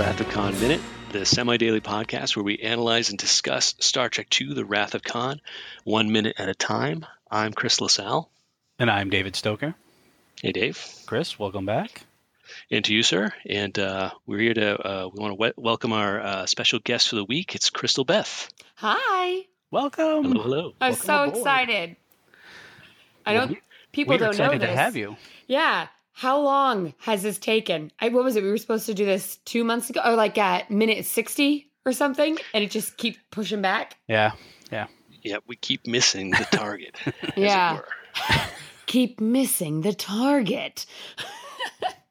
back the Wrath of Khan Minute, the semi daily podcast where we analyze and discuss Star Trek II The Wrath of Khan, one minute at a time. I'm Chris LaSalle. And I'm David Stoker. Hey, Dave. Chris, welcome back. And to you, sir. And uh, we're here to, uh, we want to we- welcome our uh, special guest for the week. It's Crystal Beth. Hi. Welcome. Hello, hello. I'm Welcome so aboard. excited. I don't. we- People We're don't know excited this. to have you. Yeah. How long has this taken? I, what was it? We were supposed to do this two months ago, or like at minute sixty or something, and it just keep pushing back. Yeah. Yeah. Yeah, we keep missing the target. as Yeah. were. Keep missing the target.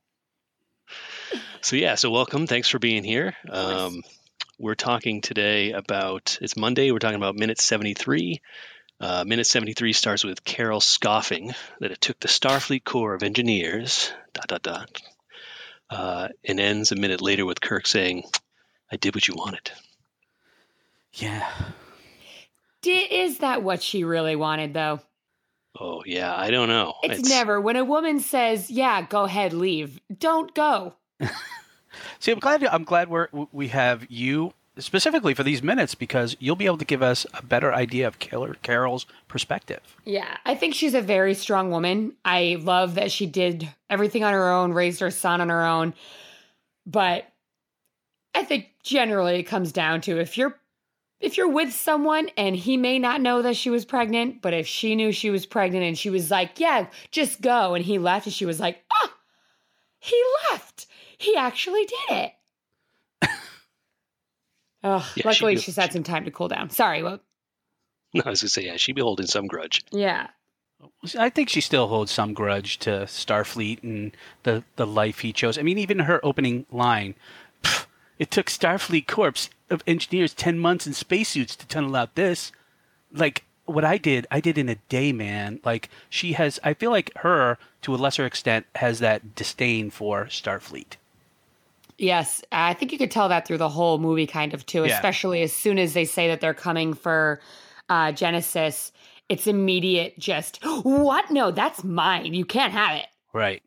So yeah, so welcome. Thanks for being here. Um, we're talking today about it's Monday. We're talking about minute seventy three. Uh, minute seventy three starts with Carol scoffing that it took the Starfleet Corps of Engineers dot dot dot, uh, and ends a minute later with Kirk saying, "I did what you wanted." Yeah. Di- is that what she really wanted, though? Oh yeah, I don't know. It's, never. When a woman says, "Yeah, go ahead, leave," don't go. See, I'm glad. I'm glad we're we have you specifically for these minutes because you'll be able to give us a better idea of Killer Carol's perspective. Yeah, I think she's a very strong woman. I love that she did everything on her own, raised her son on her own. But I think generally it comes down to if you're if you're with someone and he may not know that she was pregnant, but if she knew she was pregnant and she was like, "Yeah, just go," and he left and she was like, "Ah, he left. He actually did it." Oh, Yeah, she luckily do- she's had some time to cool down. Sorry, what? No, I was gonna say yeah, she'd be holding some grudge. Yeah. I think she still holds some grudge to Starfleet and the the life he chose. I mean, even her opening line, "Pff, "It took Starfleet Corps of engineers ten months in spacesuits to tunnel out this." Like what I did, I did in a day, man. Like she has, I feel like her to a lesser extent has that disdain for Starfleet. Yes, I think you could tell that through the whole movie, kind of too. Yeah. Especially as soon as they say that they're coming for uh, Genesis, it's immediate. Just what? No, that's mine. You can't have it. Right.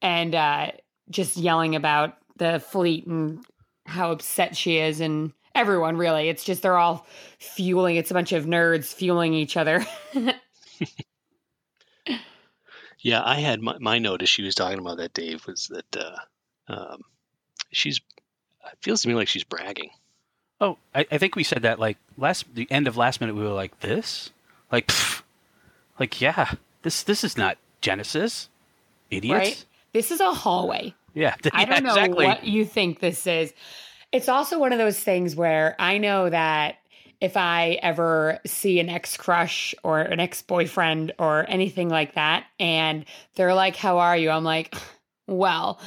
And uh, just yelling about the fleet and how upset she is, and everyone really. It's just they're all fueling. It's a bunch of nerds fueling each other. Yeah, I had my, my note as she was talking about that. Dave was that uh, um, she's. It feels to me like she's bragging. Oh, I, I think we said that like last the end of last minute. We were like this, like, pff, like yeah, this this is not Genesis, idiots. right? This is a hallway. Yeah, I yeah, don't know exactly. what you think this is. It's also one of those things where I know that if I ever see an ex crush or an ex boyfriend or anything like that, and they're like, How are you? I'm like, Well,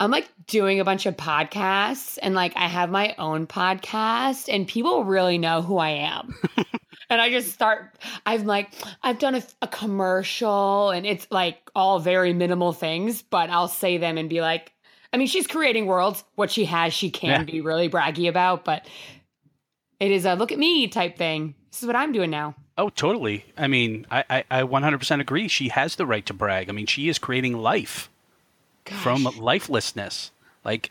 I'm like doing a bunch of podcasts and like I have my own podcast, and people really know who I am. and I just start, I'm like, I've done a, a commercial and it's like all very minimal things, but I'll say them and be like, I mean, she's creating worlds. What she has, she can Yeah. be really braggy about, but it is a look at me type thing. This is what I'm doing now. Oh, totally. I mean, I, I, I 100% agree. She has the right to brag. I mean, she is creating life from lifelessness. Like,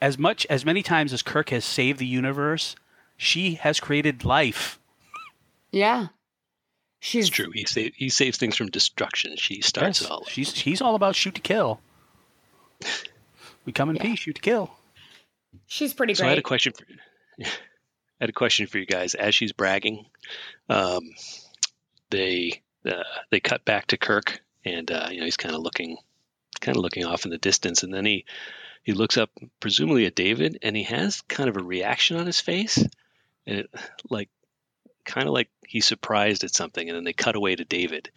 as much as many times as Kirk has saved the universe, she has created life. yeah. She's It's true. He sa- he saves things from destruction. She starts Yes, it all. she's she's all about shoot to kill. We come in Yeah. peace, shoot to kill. She's pretty So I had a question for I had a question for you guys. As she's bragging, um, they uh, they cut back to Kirk, and uh, you know he's kind of looking, kind of looking off in the distance, and then he he looks up, presumably at David, and he has kind of a reaction on his face, and it like kind of like he's surprised at something, and then they cut away to David,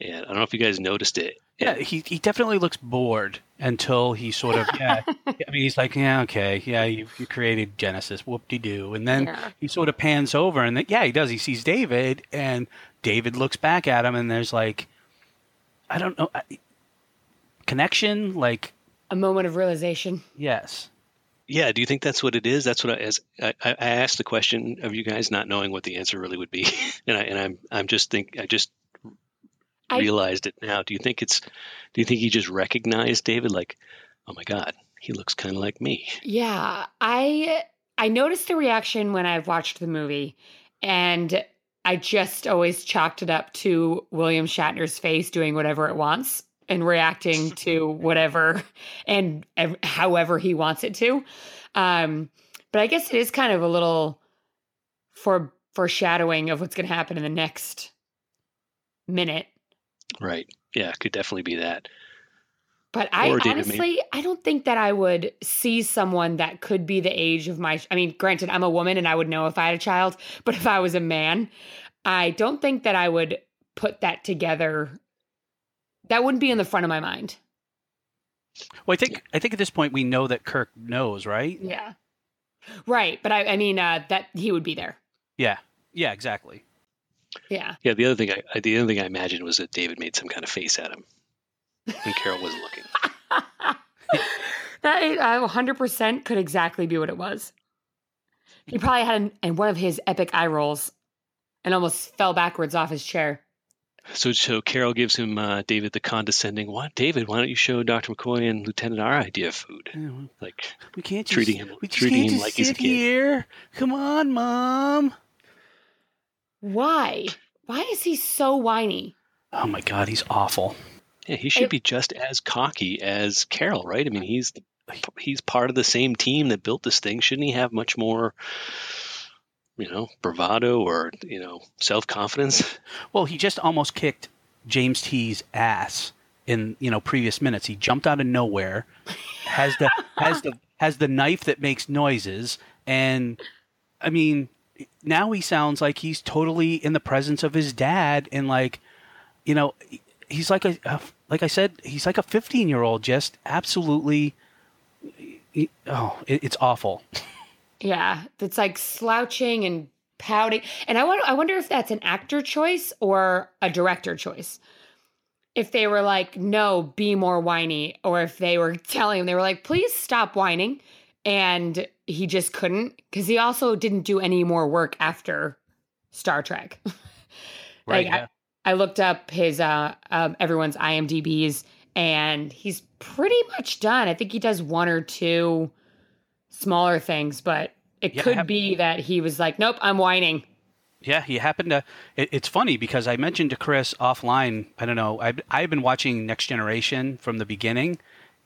and I don't know if you guys noticed it. Yeah, he he definitely looks bored until he sort of yeah. I mean, he's like, yeah, okay, yeah, you you created Genesis, whoop de doo, and then Yeah. he sort of pans over, and then, yeah, he does. He sees David, and David looks back at him, and there's like, I don't know, I- connection, like A moment of realization. yes, Yeah, do you think that's what it is? That's what I, as I, I I asked the question of you guys, not knowing what the answer really would be, and I and I'm I'm just think I just I- realized it now. Do you think it's? Do you think he just recognized David? Like, oh my God, he looks kind of like me. Yeah, I I noticed the reaction when I've watched the movie, and I just always chalked it up to William Shatner's face doing whatever it wants and reacting to whatever and ev- however he wants it to. Um, but I guess it is kind of a little for foreshadowing of what's going to happen in the next minute. Right. Yeah, could definitely be that. But I honestly, I don't think that I would see someone that could be the age of my. I mean, granted, I'm a woman and I would know if I had a child, but if I was a man, I don't think that I would put that together. That wouldn't be in the front of my mind. Well, I think I think at this point we know that Kirk knows, right? Yeah. Right. But I, I mean, uh, that he would be there. Yeah. Yeah, exactly. Yeah. Yeah, the other thing I I- the other thing I imagined was that David made some kind of face at him, and Carol wasn't looking. that uh, 100% could exactly be what it was. He probably had an, and one of his epic eye rolls and almost fell backwards off his chair. So so Carol gives him uh, David the condescending. What, David? Why don't you show Doctor McCoy and Lieutenant our idea of food? Yeah, well, Like We can't just, Treating him- we just treating can't him just like he's a sit kid. here. Come on, mom. Why? Why is he so whiny? Oh my god, he's awful. Yeah, he should I- be just as cocky as Carol, right? I mean, he's he's part of the same team that built this thing. Shouldn't he have much more, you know, bravado or you know, self confidence? Well, he just almost kicked James T's ass in you know previous minutes. He jumped out of nowhere, has the has the has the knife that makes noises, and I mean, now he sounds like he's totally in the presence of his dad, and like, you know, he's like a, a like I said, he's like a fifteen year old, just absolutely. Oh, it, it's awful. Yeah, it's like slouching and pouting. And I wonder, I wonder if that's an actor choice or a director choice. If they were like, no, be more whiny, or if they were telling him, they were like, please stop whining. And he just couldn't because he also didn't do any more work after Star Trek. Right? Like, I- I looked up his uh um, everyone's IMDb's and he's pretty much done. I think he does one or two smaller things, but it Yeah, could have- be that he was like, "Nope, I'm whining." Yeah, he happened to. It, it's funny because I mentioned to Chris offline. I don't know. I've I've been watching Next Generation from the beginning,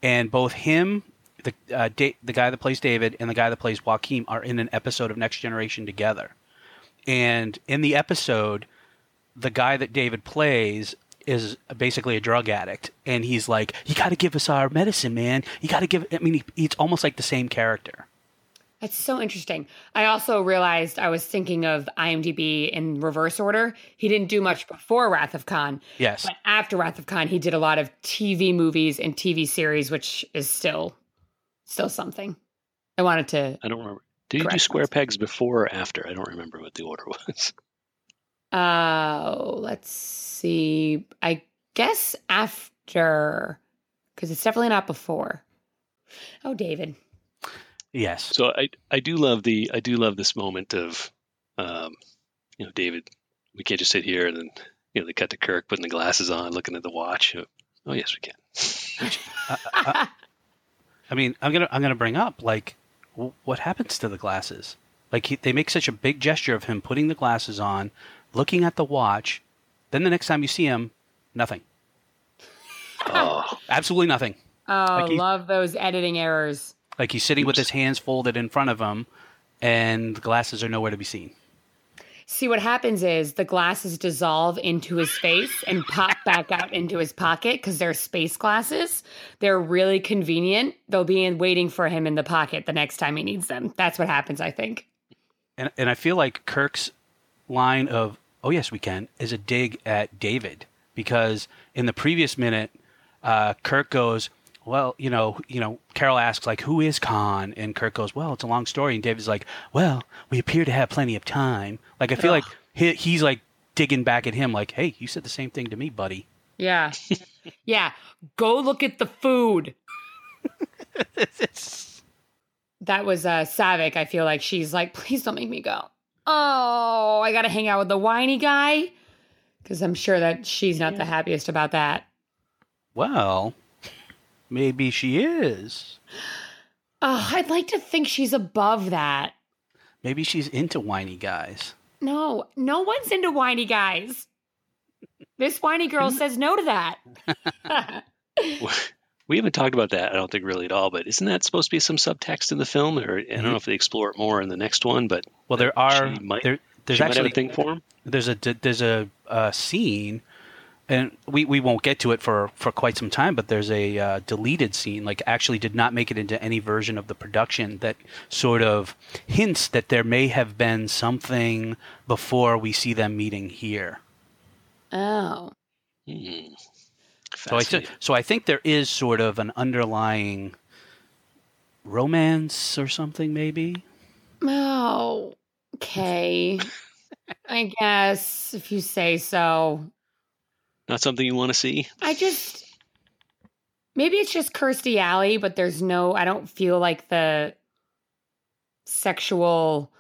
and both him, the uh, da- the guy that plays David, and the guy that plays Joachim are in an episode of Next Generation together. And in the episode, the guy that David plays is basically a drug addict, and he's like, "You got to give us our medicine, man. You got to give." I mean, he, it's almost like the same character. That's so interesting. I also realized I was thinking of IMDb in reverse order. He didn't do much before Wrath of Khan, Yes. but after Wrath of Khan, he did a lot of TV movies and TV series, which is still still something. I wanted to I don't remember. Did you do Correct. square pegs before or after? I don't remember what the order was. Uh, let's see. I guess after, because it's definitely not before. Oh, David. Yes. So I I do love the I do love this moment of, um, you know, David. We can't just sit here and then you know they cut to Kirk putting the glasses on, looking at the watch. Oh yes, we can. I mean, I'm gonna I'm gonna bring up like, w- what happens to the glasses? Like he, they make such a big gesture of him putting the glasses on, looking at the watch. Then the next time you see him, nothing. Oh, Absolutely nothing. Oh, Like he's- love those editing errors. Like he's sitting with his hands folded in front of him, and the glasses are nowhere to be seen. See, what happens is the glasses dissolve into his face and pop back out into his pocket because they're space glasses. They're really convenient. They'll be in waiting for him in the pocket the next time he needs them. That's what happens, I think. And and I feel like Kirk's line of "Oh yes, we can" is a dig at David because in the previous minute, uh, Kirk goes, "Well, you know, you know." Carol asks like, "Who is Khan?" And Kirk goes, "Well, it's a long story." And David's like, "Well, we appear to have plenty of time." Like I feel like he, he's like digging back at him, like, "Hey, you said the same thing to me, buddy." Yeah. yeah. Go look at the food. that was uh Saavik. I feel like she's like, please don't make me go. Oh, I gotta hang out with the whiny guy. Cause I'm sure that she's not the happiest about that. well, maybe she is. Oh, I'd like to think she's above that. Maybe she's into whiny guys. No, no one's into whiny guys. This whiny girl mm. says no to that. we haven't talked about that. I don't think really at all. But isn't that supposed to be some subtext in the film? Or I don't know if they explore it more in the next one. But Well, there are she might, there, there's she might have actually a thing for him. there's a there's a, a scene and we, we won't get to it for, for quite some time but there's a uh, deleted scene like actually did not make it into any version of the production that sort of hints that there may have been something before we see them meeting here oh. Hmm. So I, th- so I think there is sort of an underlying romance or something maybe Oh. Okay. I guess if you say so. Not something you want to see. I just maybe it's just Kirstie Alley, but there's no I don't feel like the sexual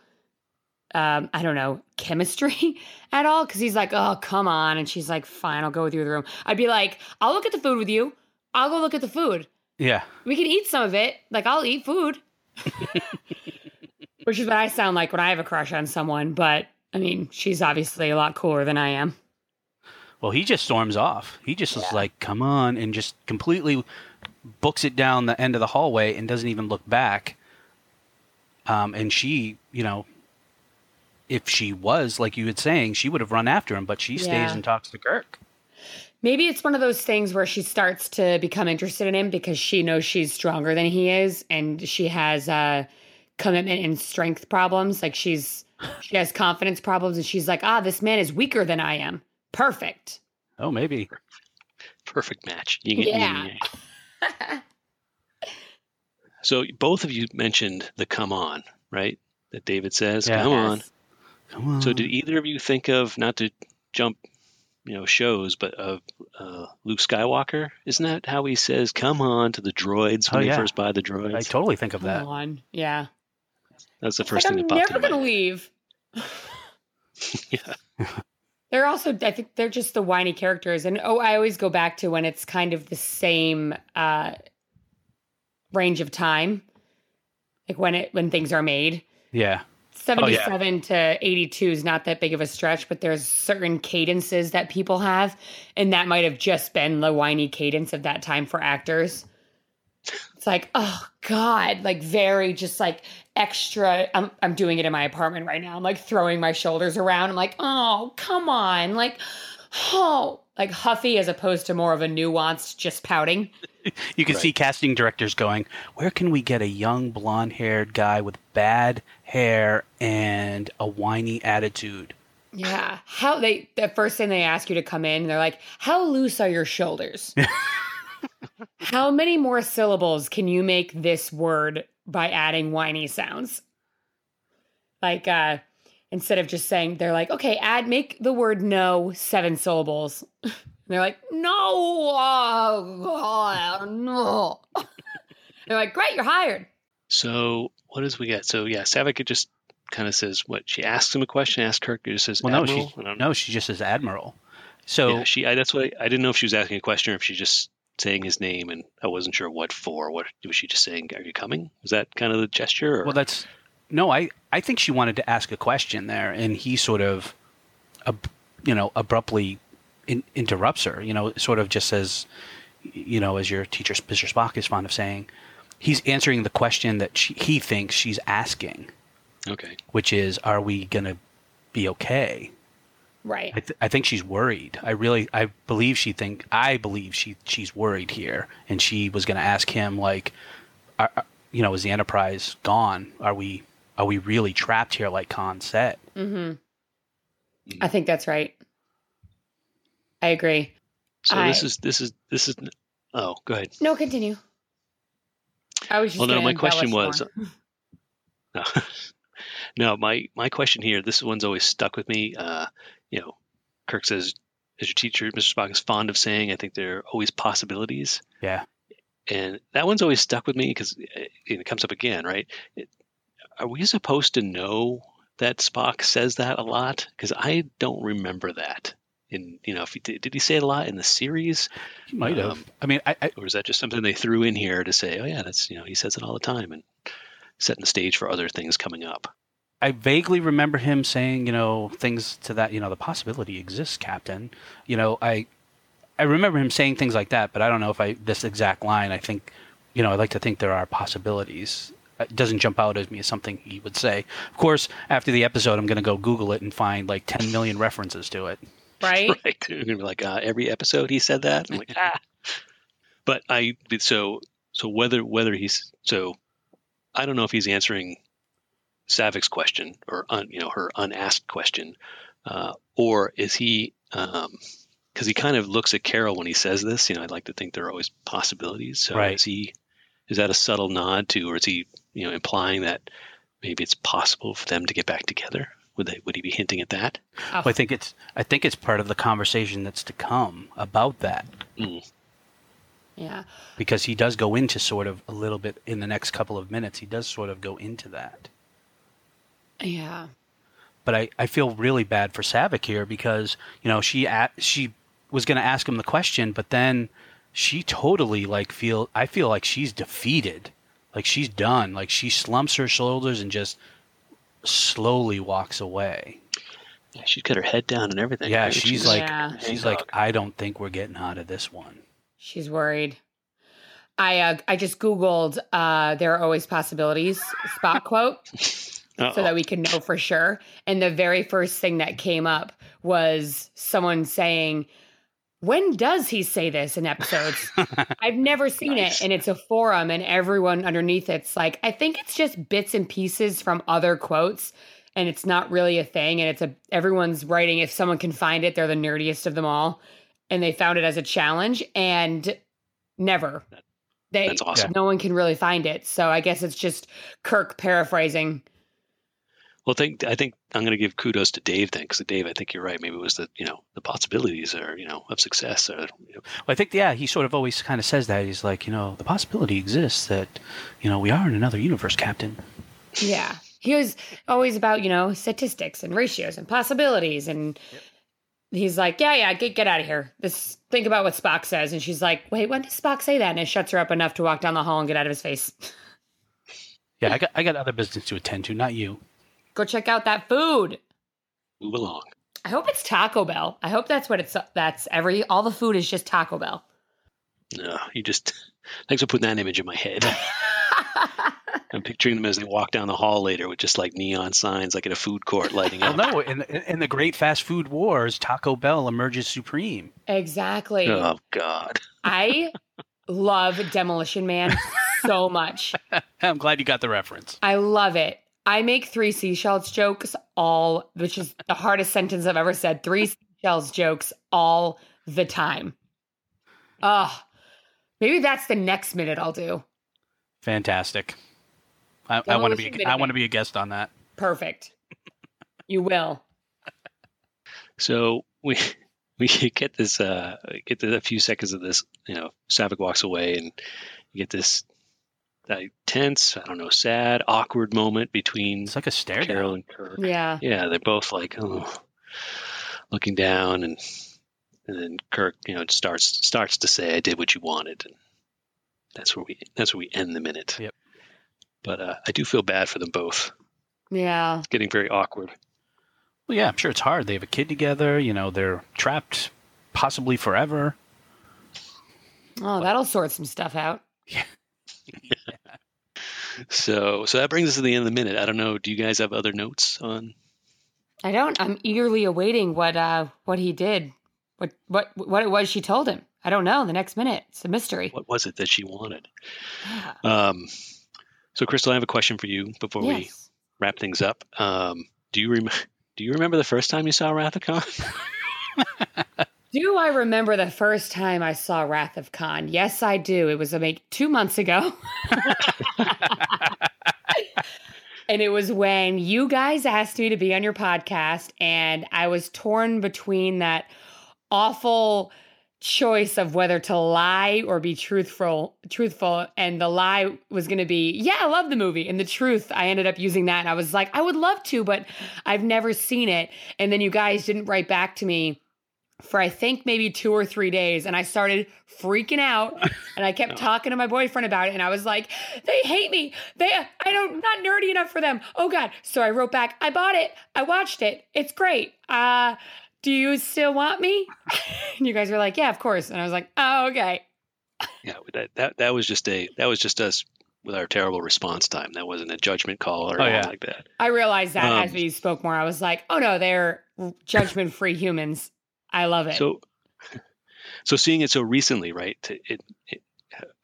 um, I don't know, chemistry at all. Cause he's like, oh, come on. And she's like, fine, I'll go with you to the room. I'd be like, I'll look at the food with you. I'll go look at the food. yeah We can eat some of it. Like, I'll eat food. Which is what I sound like when I have a crush on someone. But I mean, she's obviously a lot cooler than I am. Well, he just storms off. He just is like, "Come on," and just completely books it down the end of the hallway and doesn't even look back. Um, and she, you know, if she was like you were saying, she would have run after him, but she stays Yeah. and talks to Kirk. Maybe it's one of those things where she starts to become interested in him because she knows she's stronger than he is and she has uh commitment and strength problems. Like she's she has confidence problems and she's like, ah, this man is weaker than I am. Perfect. Oh, maybe. Perfect match. You get yin Yeah. and yang. So both of you mentioned the "come on," right? That David says, Yeah. "Come. Yes. Come on. So did either of you think of not to jump, you know, shows, but of uh, Luke Skywalker? Isn't that how he says "come on" to the droids when Oh, he yeah. first buy the droids? I totally think of Come that. on. Yeah. That's the It's first like, thing I'm that popped never into my gonna leave. Yeah. They're also, I think they're just the whiny characters. And oh, I always go back to when it's kind of the same uh, range of time, like when it when things are made. Yeah. 77 to 82 is not that big of a stretch, but there's certain cadences that people have. And that might have just been the whiny cadence of that time for actors. It's like, oh God, like very just like extra. I'm, I'm doing it in my apartment right now. I'm like throwing my shoulders around. I'm like, oh, come on. Like, oh, like huffy as opposed to more of a nuanced, just pouting. You can Right. see casting directors going, "Where can we get a young blonde-haired guy with bad hair and a whiny attitude?" Yeah. How they, the first thing they ask you to come in, they're like, how loose are your shoulders? How many more syllables can you make this word by adding whiny sounds? Like, uh, instead of just saying, they're like, okay, add, make the word no seven syllables. And they're like, no, oh, God, no. they're like, great, you're hired. So what does we get? So yeah, Saavik just kind of says what she asks him a question, asks Kirk, just says Well, no, she I don't know. no, she just says admiral. So yeah, she. I, that's what I, I didn't know if she was asking a question or if she's just saying his name, and I wasn't sure what for. What was she just saying? Are you coming? Was that kind of the gesture? Or? Well, that's no. I I think she wanted to ask a question there, and he sort of, ab, you know, abruptly in, interrupts her. You know, sort of just says, you know, as your teacher, Mr. Spock is fond of saying, he's answering the question that she, he thinks she's asking, okay. which is, "Are we gonna be okay?" Right. I, th- I think she's worried. I really, I believe she think, I believe she she's worried here, and she was going to ask him like, are, are- you know, is the Enterprise gone? Are we are we really trapped here, like Khan said? hmm I think that's right. I agree. So I- this is this is this is. Oh, go ahead. No, continue. I was just Well, no, my question was- No, no. My my question here. This one's always stuck with me. Uh, you know, Kirk says, "As your teacher, Mr. Spock is fond of saying, I think there are always possibilities." Yeah, and that one's always stuck with me because it, it comes up again, right? It, are we supposed to know that Spock says that a lot? Because I don't remember that in you know if he did, did he say it a lot in the series He might have. Um, I mean, I, I or is that just something they threw in here to say oh yeah that's you know he says it all the time and setting the stage for other things coming up I vaguely remember him saying, you know, things to that, you know, the possibility exists, Captain. You know, I I remember him saying things like that, but I don't know if I this exact line. I think, you know, I like to think there are possibilities. It doesn't jump out at me as something he would say. Of course, after the episode, I'm going to go Google it and find like 10 million references to it. Right? right. You're gonna be like uh, every episode he said that? I'm like ah. But i so so whether whether he's so i don't know if he's answering Saavik's question or un, you know her unasked question uh, or is he um because he kind of looks at carol when he says this you know i'd like to think there are always possibilities. So Right. is he is that a subtle nod to or is he you know implying that maybe it's possible for them to get back together would they would he be hinting at that Oh, Well, I think it's I think it's part of the conversation that's to come about that mm. yeah. because he does go into sort of a little bit in the next couple of minutes. He does sort of go into that. Yeah. but I, I feel really bad for Saavik here because you know she a she was going to ask him the question, but then she totally like feel I feel like she's defeated, like she's done, like she slumps her shoulders and just slowly walks away. yeah, she's got her head down and everything Yeah, right? she's like Yeah. she's like I don't think we're getting out of this one. She's worried. I uh, I just googled uh, there are always possibilities Spock quote Uh-oh. so that we can know for sure. And the very first thing that came up was someone saying, "When does he say this in episodes?" I've never seen Nice. it, and it's a forum, and everyone underneath it's like I think it's just bits and pieces from other quotes. And it's not really a thing, and it's a everyone's writing. If someone can find it, they're the nerdiest of them all, and they found it as a challenge, and never they That's awesome. no one can really find it. So I guess it's just Kirk paraphrasing. Well, think I think I'm going to give kudos to Dave then, because Dave, I think you're right. Maybe it was the you know the possibilities are you know of success or you know, I think yeah, he sort of always kind of says that he's like you know the possibility exists that you know we are in another universe, Captain. Yeah. He was always about, you know, statistics and ratios and possibilities. And he's like, yeah, yeah, get, get out of here. This think about what Spock says. And she's like, wait, when does Spock say that? And it shuts her up enough to walk down the hall and get out of his face. Yeah, I got I got other business to attend to, not you. Go check out that food. move along. I hope it's Taco Bell. I hope that's what it's that's every all the food is just Taco Bell. No, you just thanks for putting that image in my head. I'm picturing them as they walk down the hall later with just like neon signs, like at a food court, lighting Well, up. no, in, in the great fast food wars, Taco Bell emerges supreme. exactly. Oh God! I love Demolition Man so much. I'm glad you got the reference. I love it. I make three seashells jokes all, which is the hardest sentence I've ever said. Three seashells jokes all the time. Ugh. Maybe that's the next minute I'll do. Fantastic. I, I want to be Demolition I want to be a guest on that. Perfect. You will. So we we get this uh get the, a few seconds of this. You know, Saavik walks away, and you get this uh, tense, I don't know, sad, awkward moment between It's like a stare Carol down. and Kirk. Yeah. yeah, they're both like, oh, looking down, and and then Kirk, you know, starts starts to say, "I did what you wanted," and that's where we that's where we end the minute. Yep. But uh, I do feel bad for them both. Yeah. It's getting very awkward. Well, yeah, I'm sure it's hard. They have a kid together. You know, they're trapped possibly forever. Oh, that'll sort some stuff out. So so that brings us to the end of the minute. I don't know. Do you guys have other notes on? I don't. I'm eagerly awaiting what uh what he did. What what what it was she told him. I don't know. The next minute. It's a mystery. What was it that she wanted? Yeah. Um, so, Crystal, I have a question for you before we wrap things up. Um, do you rem- do you remember the first time you saw Wrath of Khan? Do I remember the first time I saw Wrath of Khan? Yes, I do. It was like two months ago. and it was when you guys asked me to be on your podcast, and I was torn between that awful choice of whether to lie or be truthful truthful and the lie was going to be yeah i love the movie and the truth i ended up using that and i was like i would love to but i've never seen it and then you guys didn't write back to me for I think maybe two or three days. And I started freaking out and I kept talking to my boyfriend about it. And I was like, they hate me. They, I don't, not nerdy enough for them. Oh God. So I wrote back, I bought it. I watched it. It's great. Uh, do you still want me? and you guys were like, yeah, of course. And I was like, oh, okay. Yeah, that, that, that was just a, that was just us with our terrible response time. That wasn't a judgment call or Oh, anything yeah. like that. I realized that Um, as we spoke more, I was like, oh no, they're judgment free humans. I love it. So, so seeing it so recently, right? It, it,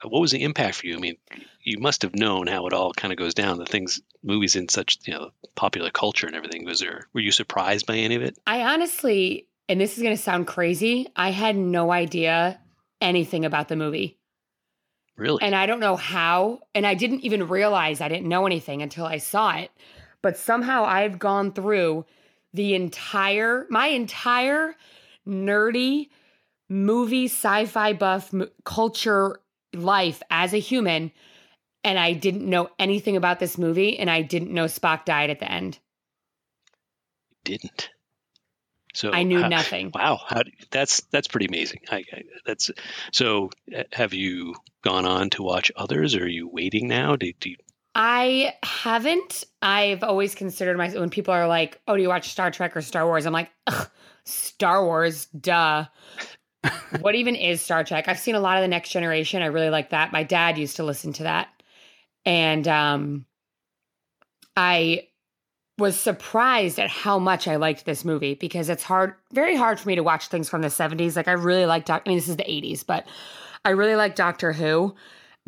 what was the impact for you? I mean, you must have known how it all kind of goes down. The things, movies in such you know popular culture and everything. Was there? Were you surprised by any of it? I honestly, and this is going to sound crazy, I had no idea anything about the movie. Really? And I don't know how. And I didn't even realize I didn't know anything until I saw it. But somehow I've gone through the entire, my entire nerdy movie, sci fi buff m- culture life as a human. And I didn't know anything about this movie. And I didn't know Spock died at the end. didn't. So I knew how- nothing. Wow, how, that's that's pretty amazing. I, I, that's so. Have you gone on to watch others? Or are you waiting now? Do, do you, I haven't. I've always considered myself when people are like, "Oh, do you watch Star Trek or Star Wars?" I'm like, Ugh, "Star Wars, duh." what even is Star Trek? I've seen a lot of the Next Generation. I really like that. My dad used to listen to that, and um, I was surprised at how much I liked this movie because it's hard, very hard for me to watch things from the 70s. Like I really like Doc. I mean, this is the 80s, but I really like Doctor Who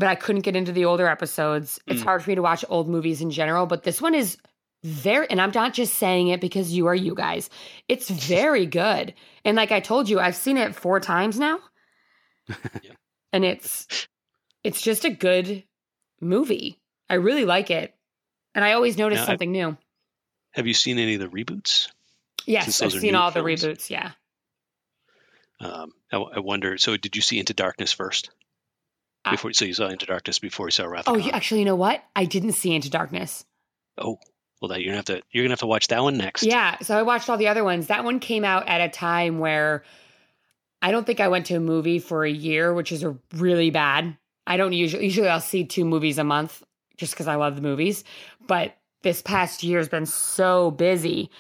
but I couldn't get into the older episodes. It's Mm. hard for me to watch old movies in general, but this one is very, and I'm not just saying it because you are you guys. It's very good. And like I told you, I've seen it four times now. Yeah. And it's, it's just a good movie. I really like it. And I always notice Now, I- something new. have you seen any of the reboots? Yes, I've seen all the reboots. Yeah. Um, I, I wonder. So, did you see Into Darkness first? I- Before, so you saw Into Darkness before you saw Wrath Oh, you, actually, you know what? I didn't see Into Darkness. Oh, well, that you're gonna have to you're gonna have to watch that one next. Yeah, so I watched all the other ones. That one came out at a time where I don't think I went to a movie for a year, which is really bad. I don't usually usually I'll see two movies a month just because I love the movies. But this past year has been so busy.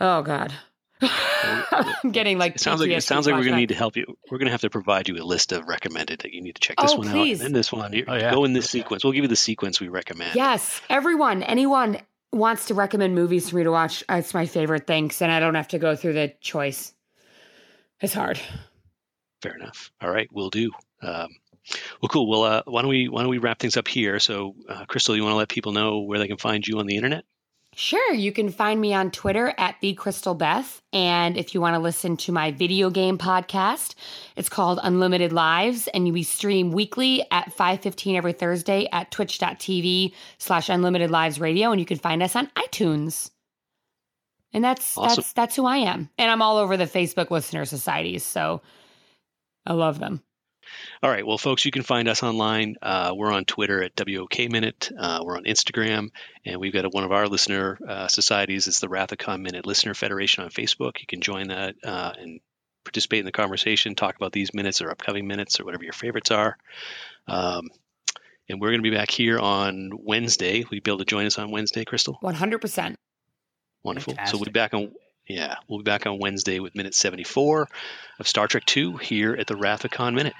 Oh God. I'm getting like It sounds like it sounds like we're gonna need to help you. We're gonna have to provide you a list of recommended that you need to check this Oh, one please. out and then this one. You- Oh, yeah. Go in this sequence. We'll give you the sequence we recommend. Yes, everyone, anyone wants to recommend movies for me to watch. It's my favorite thing, and I don't have to go through the choice. It's hard. Fair enough. All right, we'll do. Um, well, cool. Well, uh, why don't we why don't we wrap things up here? So, uh, Crystal, you want to let people know where they can find you on the internet? Sure, you can find me on Twitter at the Crystal Beth, and if you want to listen to my video game podcast, it's called Unlimited Lives, and we stream weekly at five fifteen every Thursday at Twitch.tv slash Unlimited Lives Radio, and you can find us on iTunes. And that's Awesome. that's that's who I am, and I'm all over the Facebook listener societies, so I love them. All right. Well, folks, you can find us online. Uh, we're on Twitter at WOK Minute. Uh, we're on Instagram, and we've got a, one of our listener uh, societies. It's the Wrath of Khan Minute Listener Federation on Facebook. You can join that uh, and participate in the conversation, talk about these minutes or upcoming minutes or whatever your favorites are. Um, and we're going to be back here on Wednesday. Will you be able to join us on Wednesday, Crystal? One hundred percent. Wonderful. So we'll be back on. Yeah, we'll be back on Wednesday with minute 74 of Star Trek 2 here at the Wrath of Khan Minute.